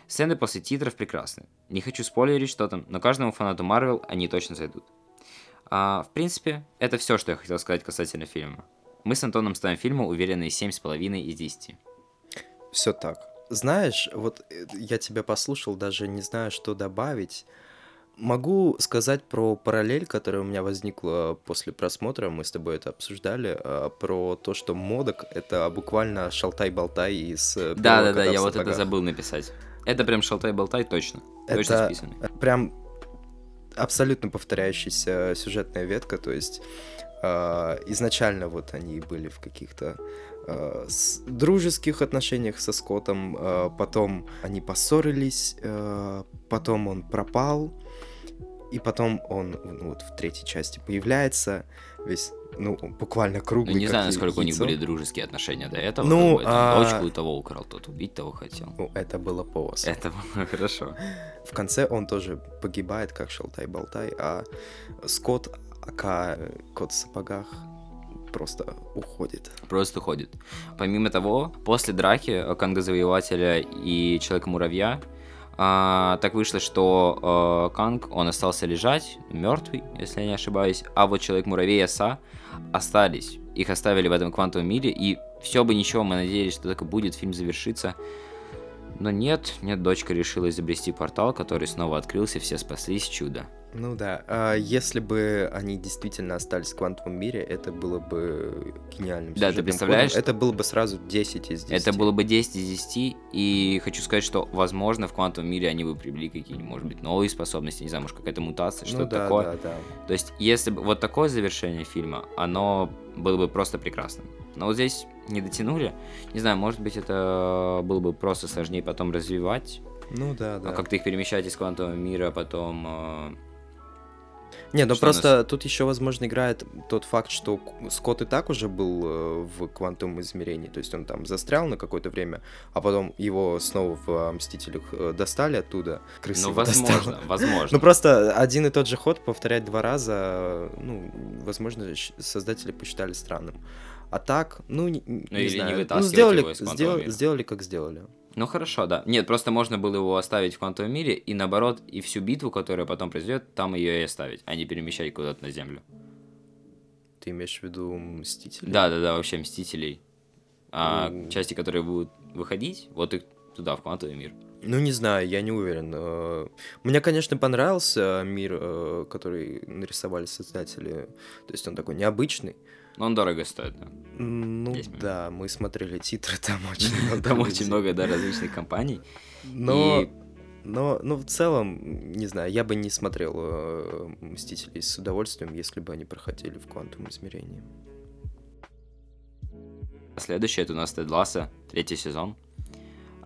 Сцены после титров прекрасны. Не хочу спойлерить что там, но каждому фанату Марвел они точно зайдут. А, в принципе, это все, что я хотел сказать касательно фильма. Мы с Антоном ставим фильму уверенные 7,5 из 10. Все так. Знаешь, вот э, я тебя послушал, даже не знаю, что добавить. Могу сказать про параллель, которая у меня возникла после просмотра, мы с тобой это обсуждали, а, про то, что модок — это буквально шалтай-болтай из э, Да-да-да, я вот это забыл написать. Это прям шалтай-болтай точно. Это точно списано. прям абсолютно повторяющаяся сюжетная ветка, то есть э, изначально вот они были в каких-то э, дружеских отношениях со Скоттом, потом они поссорились, потом он пропал, и потом он ну, вот в третьей части появляется, весь, ну, буквально круглый. Ну, не знаю, насколько яйцо. у них были дружеские отношения до этого. Ну, как бы, а... дочку у того украл, тот убить того хотел. Ну, это было повод. Это было хорошо. В конце он тоже погибает, как шалтай-болтай, а Скотт, ака кот в сапогах, просто уходит. Просто уходит. Помимо того, после драки Канга Завоевателя и Человека-муравья а, так вышло, что э, Канг, он остался лежать, мертвый, если я не ошибаюсь, а вот Человек-муравей и Оса остались. Их оставили в этом квантовом мире, и все бы ничего, мы надеялись, что так и будет, фильм завершится. Но нет, нет, дочка решила изобрести портал, который снова открылся, все спаслись, чудо. Ну да, а если бы они действительно остались в квантовом мире, это было бы гениальным Да, ты представляешь? Ходом. Это было бы сразу 10 из 10. Это было бы 10 из 10, и хочу сказать, что, возможно, в квантовом мире они бы привели какие-нибудь, может быть, новые способности, не знаю, может, какая-то мутация, что-то ну, да, такое. Да, да. То есть, если бы вот такое завершение фильма, оно было бы просто прекрасным. Но вот здесь не дотянули. Не знаю, может быть, это было бы просто сложнее потом развивать. Ну да, да. А как-то их перемещать из квантового мира, потом э, не, ну просто нас... тут еще, возможно, играет тот факт, что Скотт и так уже был э, в квантовом измерении, то есть он там застрял на какое-то время, а потом его снова в э, Мстителях э, достали оттуда. Крысы ну, возможно, достала. возможно. Ну просто один и тот же ход повторять два раза, ну, возможно, создатели посчитали странным. А так, ну, не, ну, не или знаю. Не ну, сделали, сделали, сделали, как сделали. Ну хорошо, да. Нет, просто можно было его оставить в квантовом мире, и наоборот, и всю битву, которая потом произойдет, там ее и оставить, а не перемещать куда-то на Землю. Ты имеешь в виду Мстителей? Да, да, да, вообще Мстителей. А ну... части, которые будут выходить, вот их туда, в квантовый мир. Ну, не знаю, я не уверен. Э, мне, конечно, понравился мир, э, который нарисовали создатели. То есть он такой необычный. Но он дорого стоит, да. Ну да, мы смотрели титры, там очень много. Там очень много, да, различных компаний. Но, но, но в целом, не знаю, я бы не смотрел э, Мстителей с удовольствием, если бы они проходили в квантовом измерении. Следующий это у нас Тед Ласса, третий сезон.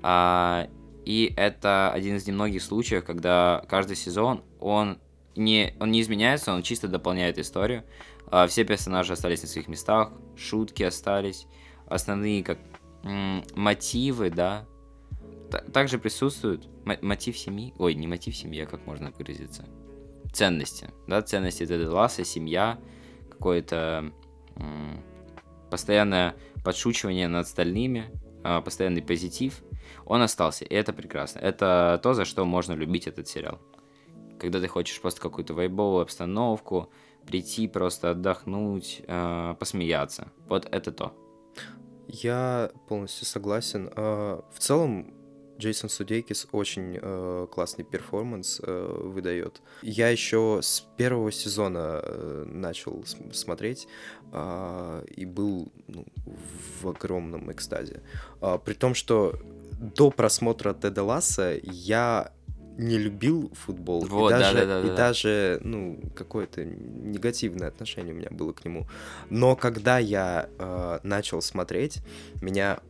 А, и это один из немногих случаев, когда каждый сезон, он не, он не изменяется, он чисто дополняет историю. А, все персонажи остались на своих местах, шутки остались, основные как мотивы, да, также присутствуют. Мотив семьи, ой, не мотив семьи, а как можно выразиться, ценности, да, ценности Теда Ласса, семья, какое-то постоянное подшучивание над остальными, э, постоянный позитив, он остался, и это прекрасно. Это то, за что можно любить этот сериал. Когда ты хочешь просто какую-то вайбовую обстановку, прийти, просто отдохнуть, э, посмеяться. Вот это то. Я полностью согласен. Э, в целом, Джейсон Судейкис очень э, классный перформанс э, выдает. Я еще с первого сезона э, начал смотреть э, и был ну, в огромном экстазе. Э, при том, что до просмотра Теда Ласса я не любил футбол. Вот, и даже, да, да, да, и да. даже ну, какое-то негативное отношение у меня было к нему. Но когда я э, начал смотреть, меня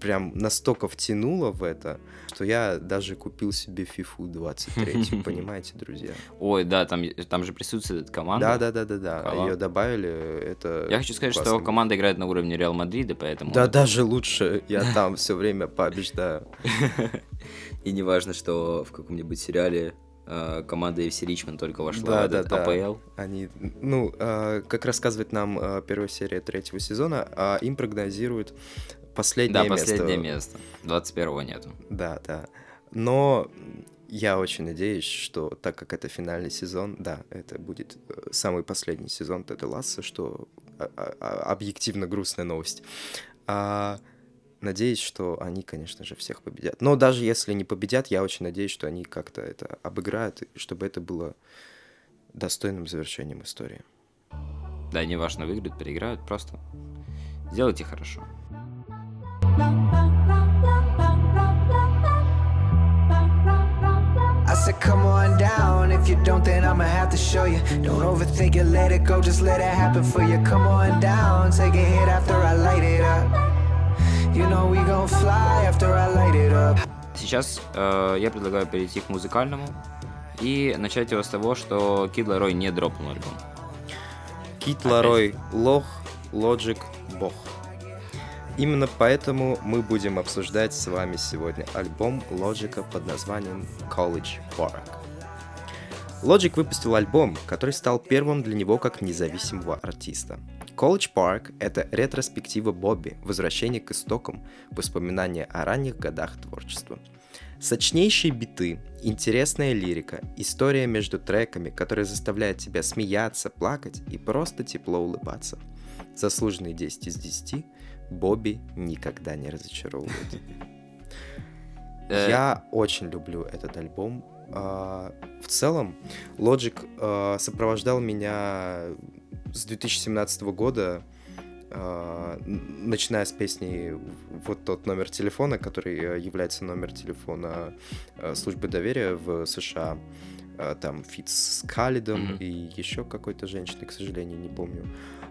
прям настолько втянуло в это, что я даже купил себе FIFA 23, понимаете, друзья? Ой, да, там, там же присутствует команда. Да, да, да, да, да. Ее добавили. Это я хочу сказать, что команда играет на уровне Реал Мадрида, поэтому. Да, даже лучше. Я там все время побеждаю. И не важно, что в каком-нибудь сериале э, команда FC Ричмонд только вошла да, в да, АПЛ. Да. Они, ну, э, как рассказывает нам э, первая серия третьего сезона, а им прогнозируют последнее место. Да, последнее место. 21-го нету. Да, да. Но я очень надеюсь, что так как это финальный сезон, да, это будет самый последний сезон Теда Ласса, что а, а, объективно грустная новость. А, Надеюсь, что они, конечно же, всех победят. Но даже если не победят, я очень надеюсь, что они как-то это обыграют, чтобы это было достойным завершением истории. Да, не важно, выиграют, переиграют, просто сделайте хорошо. Come on down. If you don't, then I'ma have to show you. Don't overthink it, let it go, just let it happen for you. Come on down, take a hit after I light it up. Сейчас э, я предлагаю перейти к музыкальному и начать его с того, что Кид Ларой не дропнул альбом. Кид Ларой лох, лоджик, бог. Именно поэтому мы будем обсуждать с вами сегодня альбом Лоджика под названием College Park. Logic выпустил альбом, который стал первым для него как независимого артиста. College Park — это ретроспектива Бобби, возвращение к истокам, воспоминания о ранних годах творчества. Сочнейшие биты, интересная лирика, история между треками, которая заставляет тебя смеяться, плакать и просто тепло улыбаться. Заслуженные 10 из 10 Бобби никогда не разочаровывает. Э. Я очень люблю этот альбом. А, в целом, Logic а, сопровождал меня с 2017 года, э, начиная с песни вот тот номер телефона, который э, является номер телефона э, службы доверия в США, там Фит с Калидом mm-hmm. и еще какой-то женщиной, к сожалению, не помню.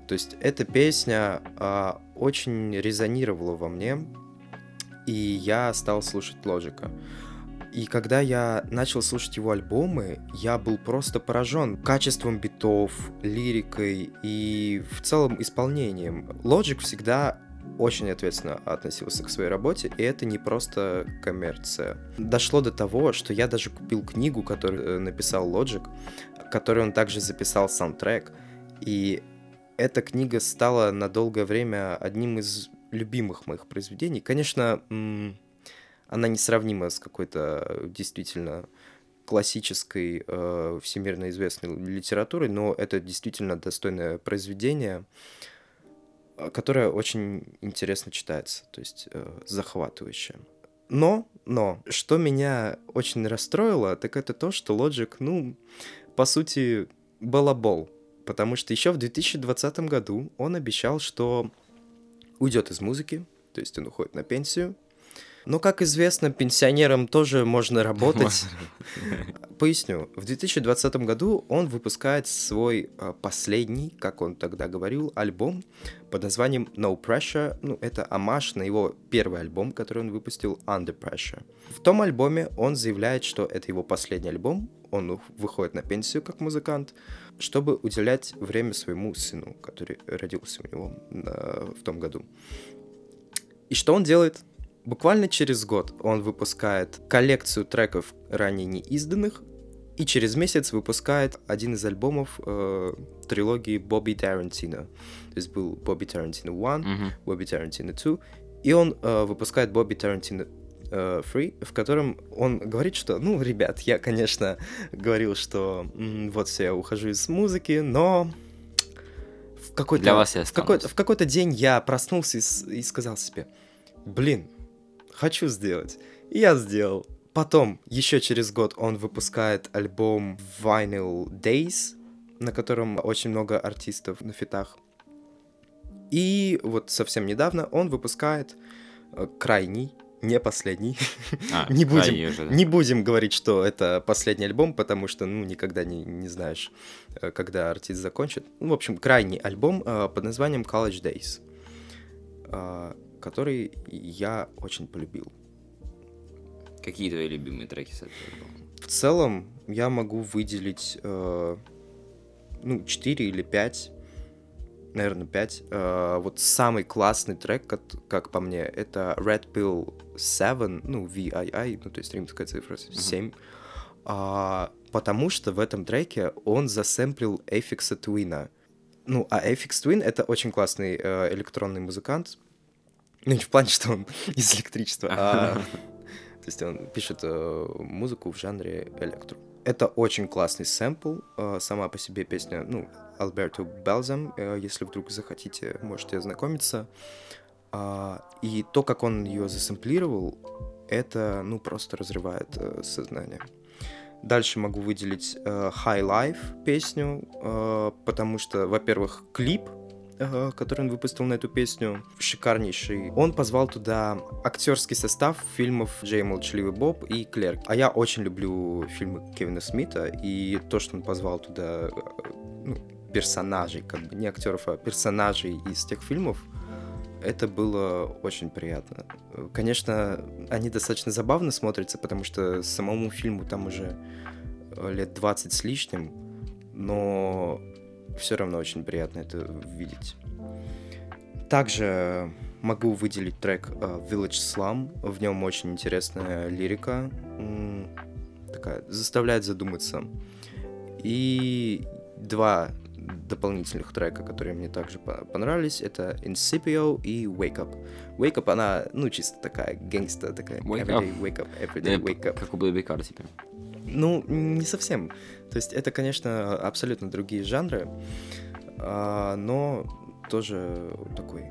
То есть эта песня э, очень резонировала во мне, и я стал слушать Лоджика. И когда я начал слушать его альбомы, я был просто поражен качеством битов, лирикой и в целом исполнением. Logic всегда очень ответственно относился к своей работе, и это не просто коммерция. Дошло до того, что я даже купил книгу, которую э, написал Logic, которой он также записал саундтрек, и эта книга стала на долгое время одним из любимых моих произведений. Конечно, она несравнима с какой-то действительно классической, э, всемирно известной литературой, но это действительно достойное произведение, э, которое очень интересно читается, то есть э, захватывающее. Но, но, что меня очень расстроило, так это то, что Logic, ну, по сути, балабол. Потому что еще в 2020 году он обещал, что уйдет из музыки, то есть он уходит на пенсию, но, как известно, пенсионерам тоже можно работать. Поясню. В 2020 году он выпускает свой а, последний, как он тогда говорил, альбом под названием No Pressure. Ну, это амаш на его первый альбом, который он выпустил Under Pressure. В том альбоме он заявляет, что это его последний альбом, он выходит на пенсию как музыкант, чтобы уделять время своему сыну, который родился у него в том году. И что он делает? Буквально через год он выпускает коллекцию треков ранее не изданных, и через месяц выпускает один из альбомов э, трилогии Бобби Тарантино. То есть был Бобби Тарантино 1, Бобби Тарантино 2, и он э, выпускает Бобби Тарантино э, Free, в котором он говорит, что, ну, ребят, я, конечно, говорил, что вот все, я ухожу из музыки, но в какой-то, Для вас я в какой-то, в какой-то день я проснулся и, и сказал себе, блин, хочу сделать. И я сделал. Потом, еще через год, он выпускает альбом Vinyl Days, на котором очень много артистов на фитах. И вот совсем недавно он выпускает э, крайний, не последний. А, не, будем, уже, да. не будем говорить, что это последний альбом, потому что, ну, никогда не, не знаешь, э, когда артист закончит. Ну, в общем, крайний альбом э, под названием College Days. Э, который я очень полюбил. Какие твои любимые треки с этого альбома? В целом, я могу выделить, э, ну, 4 или 5, наверное, 5. Э, вот самый классный трек, как, как по мне, это Red Pill 7, ну, VII, ну, то есть римская цифра 7. А, потому что в этом треке он засэмплил Affix Twin. Ну, а Affix Twin — это очень классный э, электронный музыкант. Ну, не в плане, что он из электричества, а... То есть он пишет э, музыку в жанре электро. Это очень классный сэмпл, э, сама по себе песня, ну, Альберто Белзам, э, если вдруг захотите, можете ознакомиться. Э, и то, как он ее засэмплировал, это, ну, просто разрывает э, сознание. Дальше могу выделить э, High Life песню, потому что, во-первых, клип который он выпустил на эту песню, шикарнейший. Он позвал туда актерский состав фильмов «Джей Молчаливый Боб» и «Клерк». А я очень люблю фильмы Кевина Смита, и то, что он позвал туда ну, персонажей, как бы не актеров, а персонажей из тех фильмов, это было очень приятно. Конечно, они достаточно забавно смотрятся, потому что самому фильму там уже лет 20 с лишним, но все равно очень приятно это видеть. Также могу выделить трек uh, Village Slum. В нем очень интересная лирика, такая заставляет задуматься. И два дополнительных трека, которые мне также понравились, это Incipio и Wake Up. Wake Up, она, ну, чисто такая гангста, такая wake everyday up. wake up, everyday wake up. Как у Baby Car теперь. Ну, не совсем. То есть это, конечно, абсолютно другие жанры, а, но тоже такой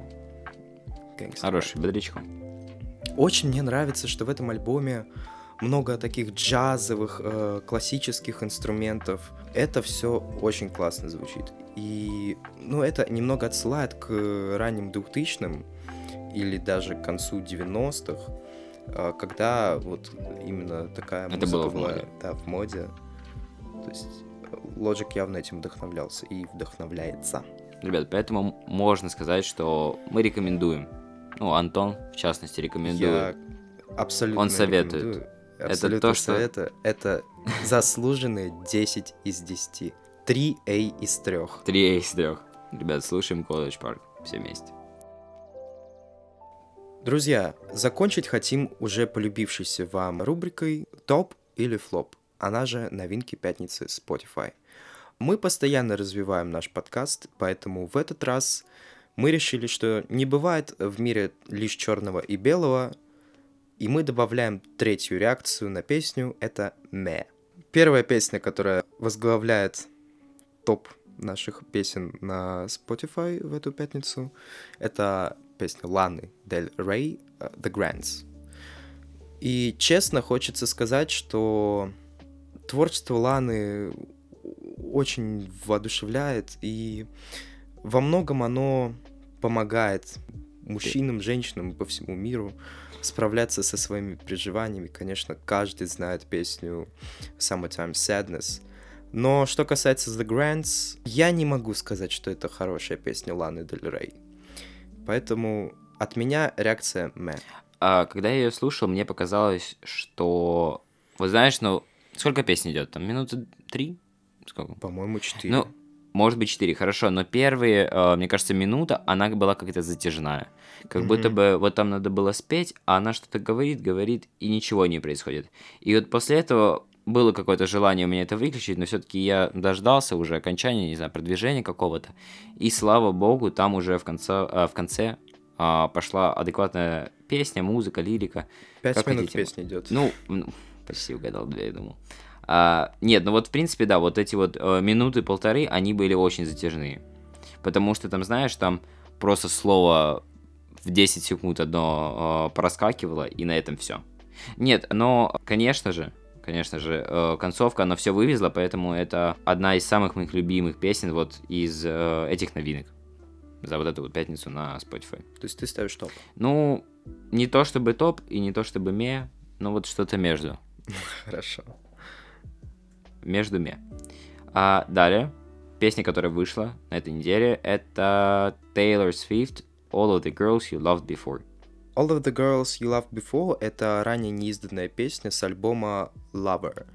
гангстер. Хороший, бодрячком. Очень мне нравится, что в этом альбоме много таких джазовых, э, классических инструментов. Это все очень классно звучит. И, ну, это немного отсылает к ранним 2000-м или даже к концу 90-х, э, когда вот именно такая Это было в была моде. Да, в моде. То есть Logic явно этим вдохновлялся и вдохновляется. Ребят, поэтому можно сказать, что мы рекомендуем. Ну, Антон, в частности, рекомендует. Я абсолютно Он советует. рекомендую. Это Абсолютно то, что- совета. Это заслуженные 10 из 10. 3 А из 3. Три из трех. Ребят, слушаем College Park все вместе. Друзья, закончить хотим уже полюбившейся вам рубрикой «Топ или флоп», она же новинки пятницы Spotify. Мы постоянно развиваем наш подкаст, поэтому в этот раз мы решили, что не бывает в мире лишь черного и белого, и мы добавляем третью реакцию на песню, это «ме». Первая песня, которая возглавляет топ наших песен на Spotify в эту пятницу, это песня Ланы Дель Рей э, «The Grants». И честно хочется сказать, что творчество Ланы очень воодушевляет, и во многом оно помогает мужчинам, женщинам по всему миру справляться со своими переживаниями. Конечно, каждый знает песню Summertime Sadness. Но что касается The Grants, я не могу сказать, что это хорошая песня Ланы Дель Рей. Поэтому от меня реакция мэ. А, когда я ее слушал, мне показалось, что... Вот знаешь, ну, сколько песен идет? Там минуты три? Сколько? По-моему, 4. Ну, может быть, 4, хорошо, но первые, э, мне кажется, минута, она была как-то затяжная. Как Мгм. будто бы вот там надо было спеть, а она что-то говорит, говорит, и ничего не происходит. И вот после этого было какое-то желание у меня это выключить, но все-таки я дождался уже окончания, не знаю, продвижения какого-то. И слава богу, там уже в конце, э, в конце а, пошла адекватная песня, музыка, лирика. 5 как минут хотите. песня идет. Ну, ну, почти угадал, я думал. А, нет, ну вот в принципе, да, вот эти вот э, минуты полторы, они были очень затяжные. Потому что там, знаешь, там просто слово в 10 секунд одно э, проскакивало, и на этом все. Нет, но, конечно же, конечно же, э, концовка, она все вывезла, поэтому это одна из самых моих любимых песен вот из э, этих новинок. За вот эту вот пятницу на Spotify. То есть ты ставишь топ. Ну, не то чтобы топ и не то чтобы ме, но вот что-то между. Хорошо. Между ме. А далее, песня, которая вышла на этой неделе, это Taylor Swift All of the Girls You Loved Before. All of the Girls You Loved Before — это ранее неизданная песня с альбома Lover,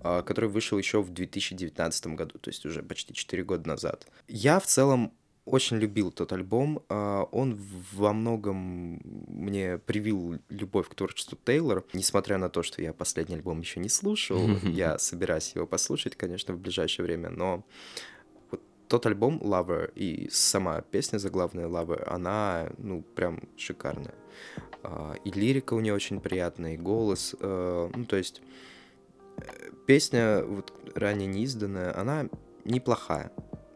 а, который вышел еще в 2019 году, то есть уже почти 4 года назад. Я в целом очень любил тот альбом. А, он во многом мне привил любовь к творчеству Тейлор. Несмотря на то, что я последний альбом еще не слушал, я собираюсь его послушать, конечно, в ближайшее время, но вот тот альбом Lover и сама песня заглавная Lover, она, ну, прям шикарная. А, и лирика у нее очень приятная, и голос. Э, ну, то есть э, песня, вот ранее неизданная, она неплохая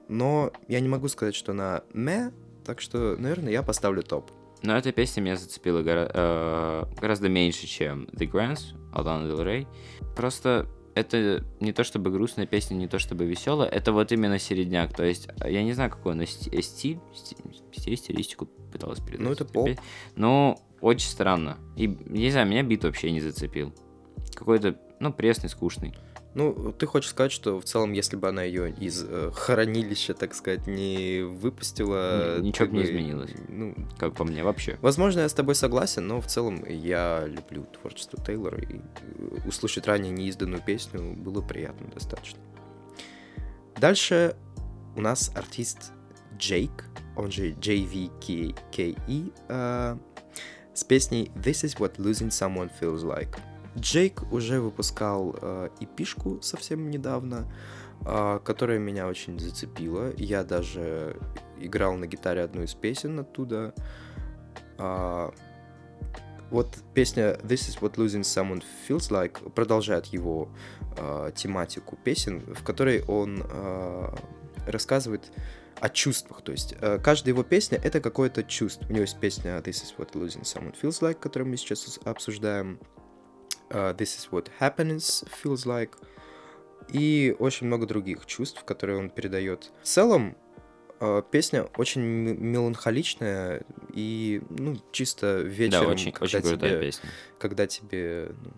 но я не могу сказать, что она ме, так что, наверное, я поставлю топ. Но эта песня меня зацепила гора- э, гораздо меньше, чем The Grants от Лана Del Рей. Просто это не то чтобы грустная песня, не то чтобы веселая, это вот именно середняк. То есть, я не знаю, какой она стиль, стиль, стилистику пыталась передать. Ну, это поп. Но очень странно. И, не знаю, меня бит вообще не зацепил. Какой-то, ну, пресный, скучный. Ну, ты хочешь сказать, что в целом, если бы она ее из э, хранилища, так сказать, не выпустила... Ничего бы не изменилось. Ну, как по мне, вообще. Возможно, я с тобой согласен, но в целом я люблю творчество Тейлора, и э, услышать ранее неизданную песню было приятно достаточно. Дальше у нас артист Джейк, он же JVKE, э, с песней This is what losing someone feels like. Джейк уже выпускал э, эпишку совсем недавно, э, которая меня очень зацепила. Я даже играл на гитаре одну из песен оттуда. Э, вот песня This is what losing someone feels like продолжает его э, тематику песен, в которой он э, рассказывает о чувствах. То есть э, каждая его песня это какое-то чувство. У него есть песня This is what losing someone feels like, которую мы сейчас обсуждаем uh, This is what happiness feels like, и очень много других чувств, которые он передает. В целом, uh, песня очень меланхоличная и, ну, чисто вечером, да, очень, когда, очень тебе, песня. когда тебе ну,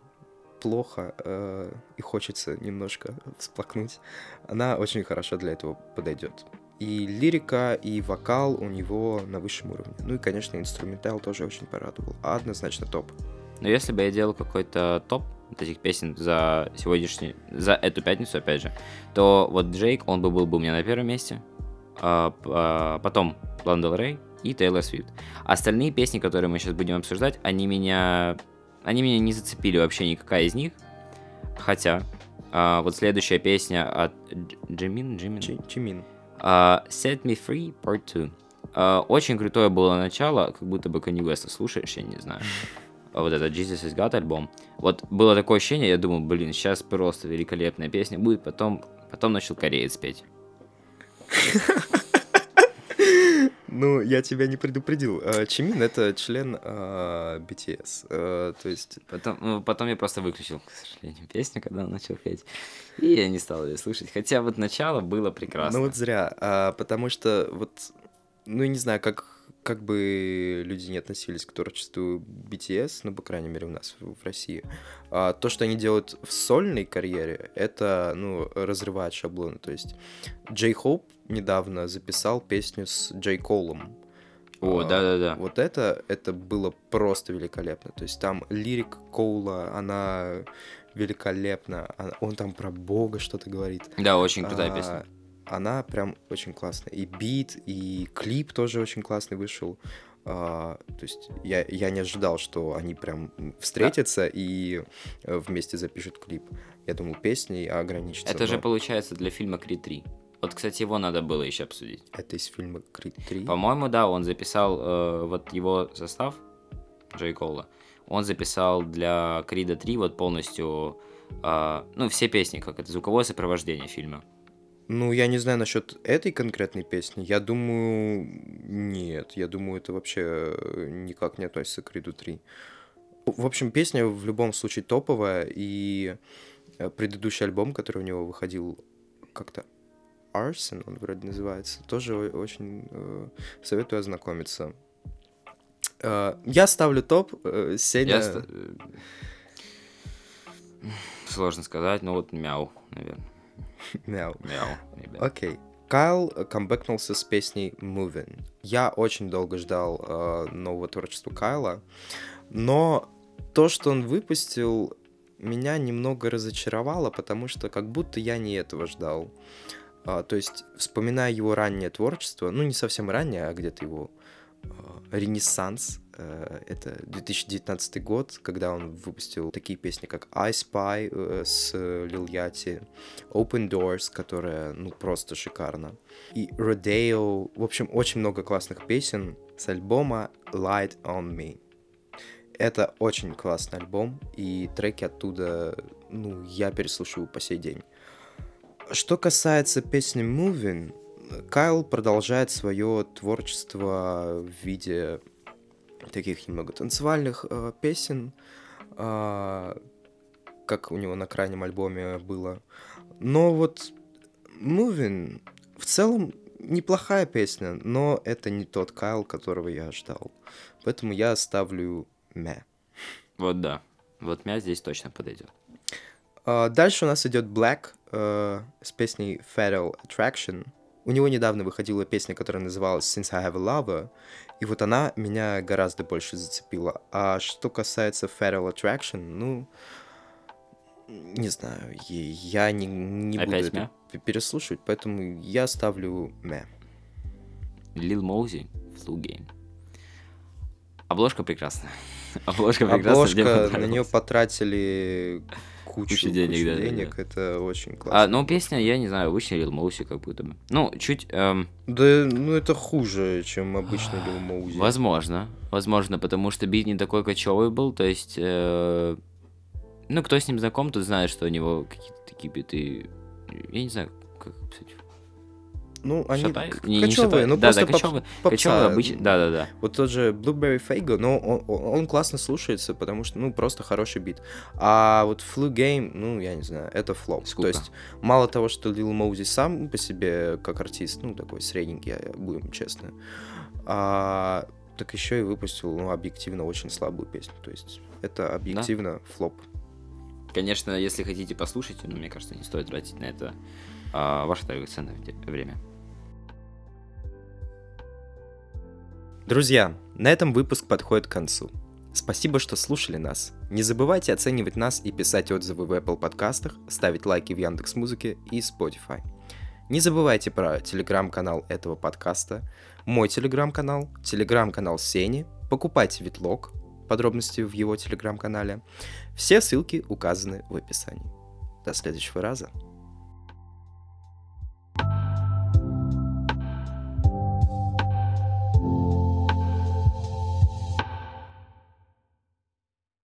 плохо э, и хочется немножко всплакнуть, она очень хорошо для этого подойдет. И лирика, и вокал у него на высшем уровне. Ну и, конечно, инструментал тоже очень порадовал. А однозначно топ. Но если бы я делал какой-то топ вот этих песен за сегодняшний, за эту пятницу, опять же, то вот Джейк, он бы был бы у меня на первом месте, а, а, потом Лана Рей и Тейлор Свифт. Остальные песни, которые мы сейчас будем обсуждать, они меня, они меня не зацепили вообще никакая из них, хотя а, вот следующая песня от Джимин, Джимин, Джимин. Uh, Set Me Free Part 2. Uh, очень крутое было начало, как будто бы Kanye West слушаешь, я не знаю. Вот этот Jesus is God альбом. Вот было такое ощущение, я думал, блин, сейчас просто великолепная песня будет, потом, потом начал кореец петь. Ну, я тебя не предупредил. А, Чимин — это член BTS. А, то есть... Потом, ну, потом я просто выключил, к сожалению, песню, когда он начал петь. И я не стал ее слушать. Хотя вот начало было прекрасно. Ну вот зря. А, потому что вот... Ну, не знаю, как как бы люди не относились к творчеству BTS, ну, по крайней мере, у нас в, России, а, то, что они делают в сольной карьере, это, ну, разрывает шаблоны. То есть Джей Хоуп недавно записал песню с Джей Колом. О, да-да-да. Вот это, это было просто великолепно. То есть там лирик Коула, она великолепна. Он там про Бога что-то говорит. Да, очень крутая а, песня она прям очень классная. И бит, и клип тоже очень классный вышел. А, то есть я, я не ожидал, что они прям встретятся да. и э, вместе запишут клип. Я думал, песней ограничится. Это но... же получается для фильма Крид 3. Вот, кстати, его надо было еще обсудить. Это из фильма Крид 3? По-моему, да, он записал э, вот его состав Джей Кола. Он записал для Крида 3 вот полностью, э, ну, все песни, как это, звуковое сопровождение фильма. Ну, я не знаю насчет этой конкретной песни. Я думаю, нет. Я думаю, это вообще э, никак не относится к Риду 3. В общем, песня в любом случае топовая, и э, предыдущий альбом, который у него выходил как-то Arson, он вроде называется, тоже очень э, советую ознакомиться. Э, я ставлю топ, э, Сеня... Я ст... Сложно сказать, но вот мяу, наверное. Мяу. Мяу. Окей. Кайл камбэкнулся с песней Moving. Я очень долго ждал э, нового творчества Кайла, но то, что он выпустил, меня немного разочаровало, потому что как будто я не этого ждал. А, то есть, вспоминая его раннее творчество, ну не совсем раннее, а где-то его а, ренессанс, это 2019 год, когда он выпустил такие песни, как I Spy э, с Lil Yachty, Open Doors, которая, ну, просто шикарна, и Rodeo, в общем, очень много классных песен с альбома Light on Me. Это очень классный альбом, и треки оттуда, ну, я переслушиваю по сей день. Что касается песни Moving, Кайл продолжает свое творчество в виде таких немного танцевальных э, песен, э, как у него на крайнем альбоме было. Но вот Moving в целом неплохая песня, но это не тот Кайл, которого я ждал. Поэтому я ставлю мя. Вот да. Вот мя здесь точно подойдет. Uh, дальше у нас идет Black uh, с песней Fatal Attraction. У него недавно выходила песня, которая называлась Since I Have a Lover, и вот она меня гораздо больше зацепила. А что касается Fatal Attraction, ну, не знаю, я не, не буду это переслушивать, поэтому я ставлю мя. Lil Mosey, Flu Game. Обложка прекрасная. Обложка прекрасная. Обложка, на нее потратили кучу, кучу денег, кучу да, денег. Да, да. это очень классно. А, ну, песня, я не знаю, обычный Lil Mosey как будто бы. Ну, чуть... Эм... Да, ну, это хуже, чем обычный Lil Mosey. Возможно, возможно, потому что бит не такой кочевый был, то есть... Э... Ну, кто с ним знаком, тот знает, что у него какие-то такие биты... Я не знаю, как, кстати, ну, они шатай? не, не ну да, просто да, кочевые, поп- кочевые обычно, да, да, да. Вот тот же Blueberry Fago, но он, он классно слушается, потому что, ну, просто хороший бит. А вот Flu Game, ну, я не знаю, это флоп. Скука. То есть, мало того, что Lil Mosey сам по себе, как артист, ну, такой средненький, будем честны, а, так еще и выпустил, ну, объективно очень слабую песню. То есть, это объективно да. флоп. Конечно, если хотите послушать, но ну, мне кажется, не стоит тратить на это а, ваше драгоценное время. Друзья, на этом выпуск подходит к концу. Спасибо, что слушали нас. Не забывайте оценивать нас и писать отзывы в Apple подкастах, ставить лайки в Яндекс Музыке и Spotify. Не забывайте про телеграм-канал этого подкаста, мой телеграм-канал, телеграм-канал Сени, покупайте Витлог, подробности в его телеграм-канале. Все ссылки указаны в описании. До следующего раза.